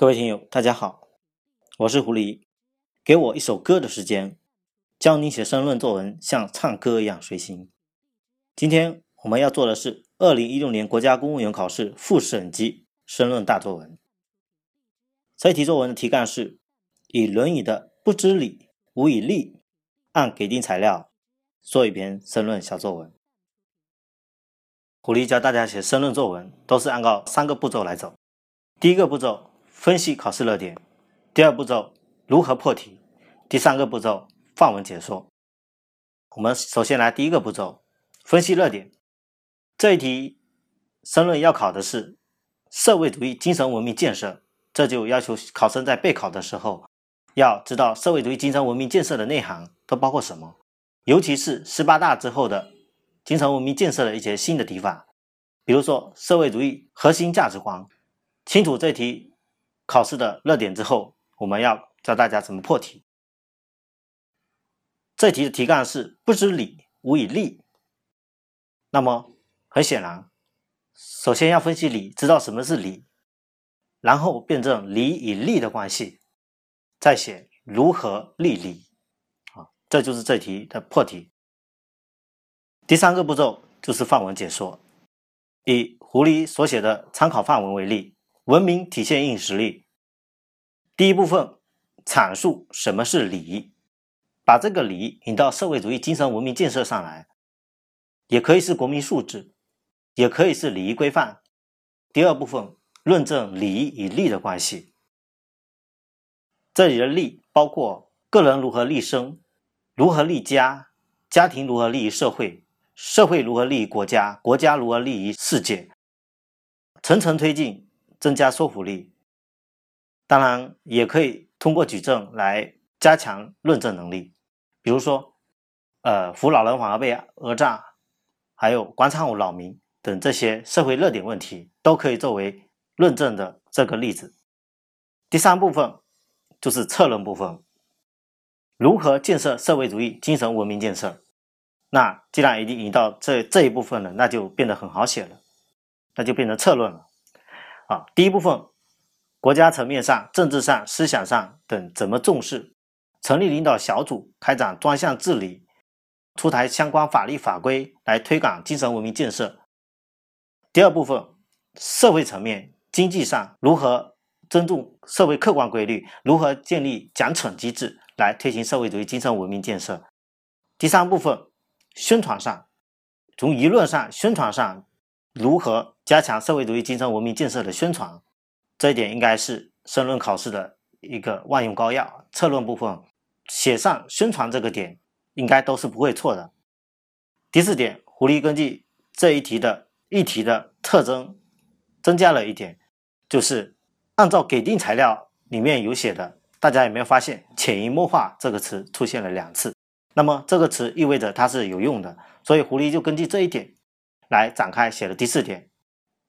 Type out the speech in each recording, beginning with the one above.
各位听友，大家好，我是狐狸。给我一首歌的时间，教你写申论作文，像唱歌一样随心。今天我们要做的是二零一六年国家公务员考试复审级申论大作文。这一题作文的题干是以《论语》的“不知礼，无以立”，按给定材料做一篇申论小作文。狐狸教大家写申论作文，都是按照三个步骤来走。第一个步骤。分析考试热点，第二步骤如何破题，第三个步骤范文解说。我们首先来第一个步骤，分析热点。这一题申论要考的是社会主义精神文明建设，这就要求考生在备考的时候要知道社会主义精神文明建设的内涵都包括什么，尤其是十八大之后的精神文明建设的一些新的提法，比如说社会主义核心价值观。清楚这题。考试的热点之后，我们要教大家怎么破题。这题的题干是“不知礼，无以立”。那么很显然，首先要分析礼，知道什么是礼，然后辩证礼与利的关系，再写如何立礼。啊，这就是这题的破题。第三个步骤就是范文解说，以狐狸所写的参考范文为例。文明体现硬实力。第一部分阐述什么是礼，把这个礼引到社会主义精神文明建设上来，也可以是国民素质，也可以是礼仪规范。第二部分论证礼与利的关系。这里的利包括个人如何立身，如何立家，家庭如何利于社会，社会如何利于国家，国家如何利于世界，层层推进。增加说服力，当然也可以通过举证来加强论证能力。比如说，呃，扶老人反而被讹诈，还有广场舞扰民等这些社会热点问题，都可以作为论证的这个例子。第三部分就是策论部分，如何建设社会主义精神文明建设？那既然已经引到这这一部分了，那就变得很好写了，那就变成策论了。啊，第一部分，国家层面上、政治上、思想上等怎么重视？成立领导小组，开展专项治理，出台相关法律法规来推广精神文明建设。第二部分，社会层面、经济上如何尊重社会客观规律？如何建立奖惩机制来推行社会主义精神文明建设？第三部分，宣传上，从舆论上、宣传上。如何加强社会主义精神文明建设的宣传？这一点应该是申论考试的一个万用膏药。策论部分写上宣传这个点，应该都是不会错的。第四点，狐狸根据这一题的议题的特征，增加了一点，就是按照给定材料里面有写的，大家有没有发现“潜移默化”这个词出现了两次？那么这个词意味着它是有用的，所以狐狸就根据这一点。来展开写的第四点，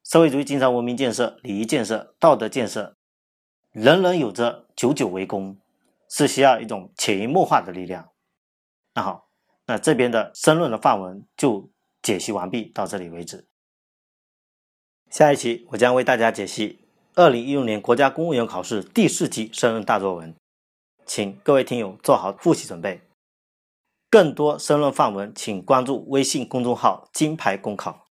社会主义精神文明建设、礼仪建设、道德建设，人人有责，久久为功，是需要一种潜移默化的力量。那好，那这边的申论的范文就解析完毕，到这里为止。下一期我将为大家解析二零一六年国家公务员考试第四级申论大作文，请各位听友做好复习准备。更多申论范文，请关注微信公众号“金牌公考”。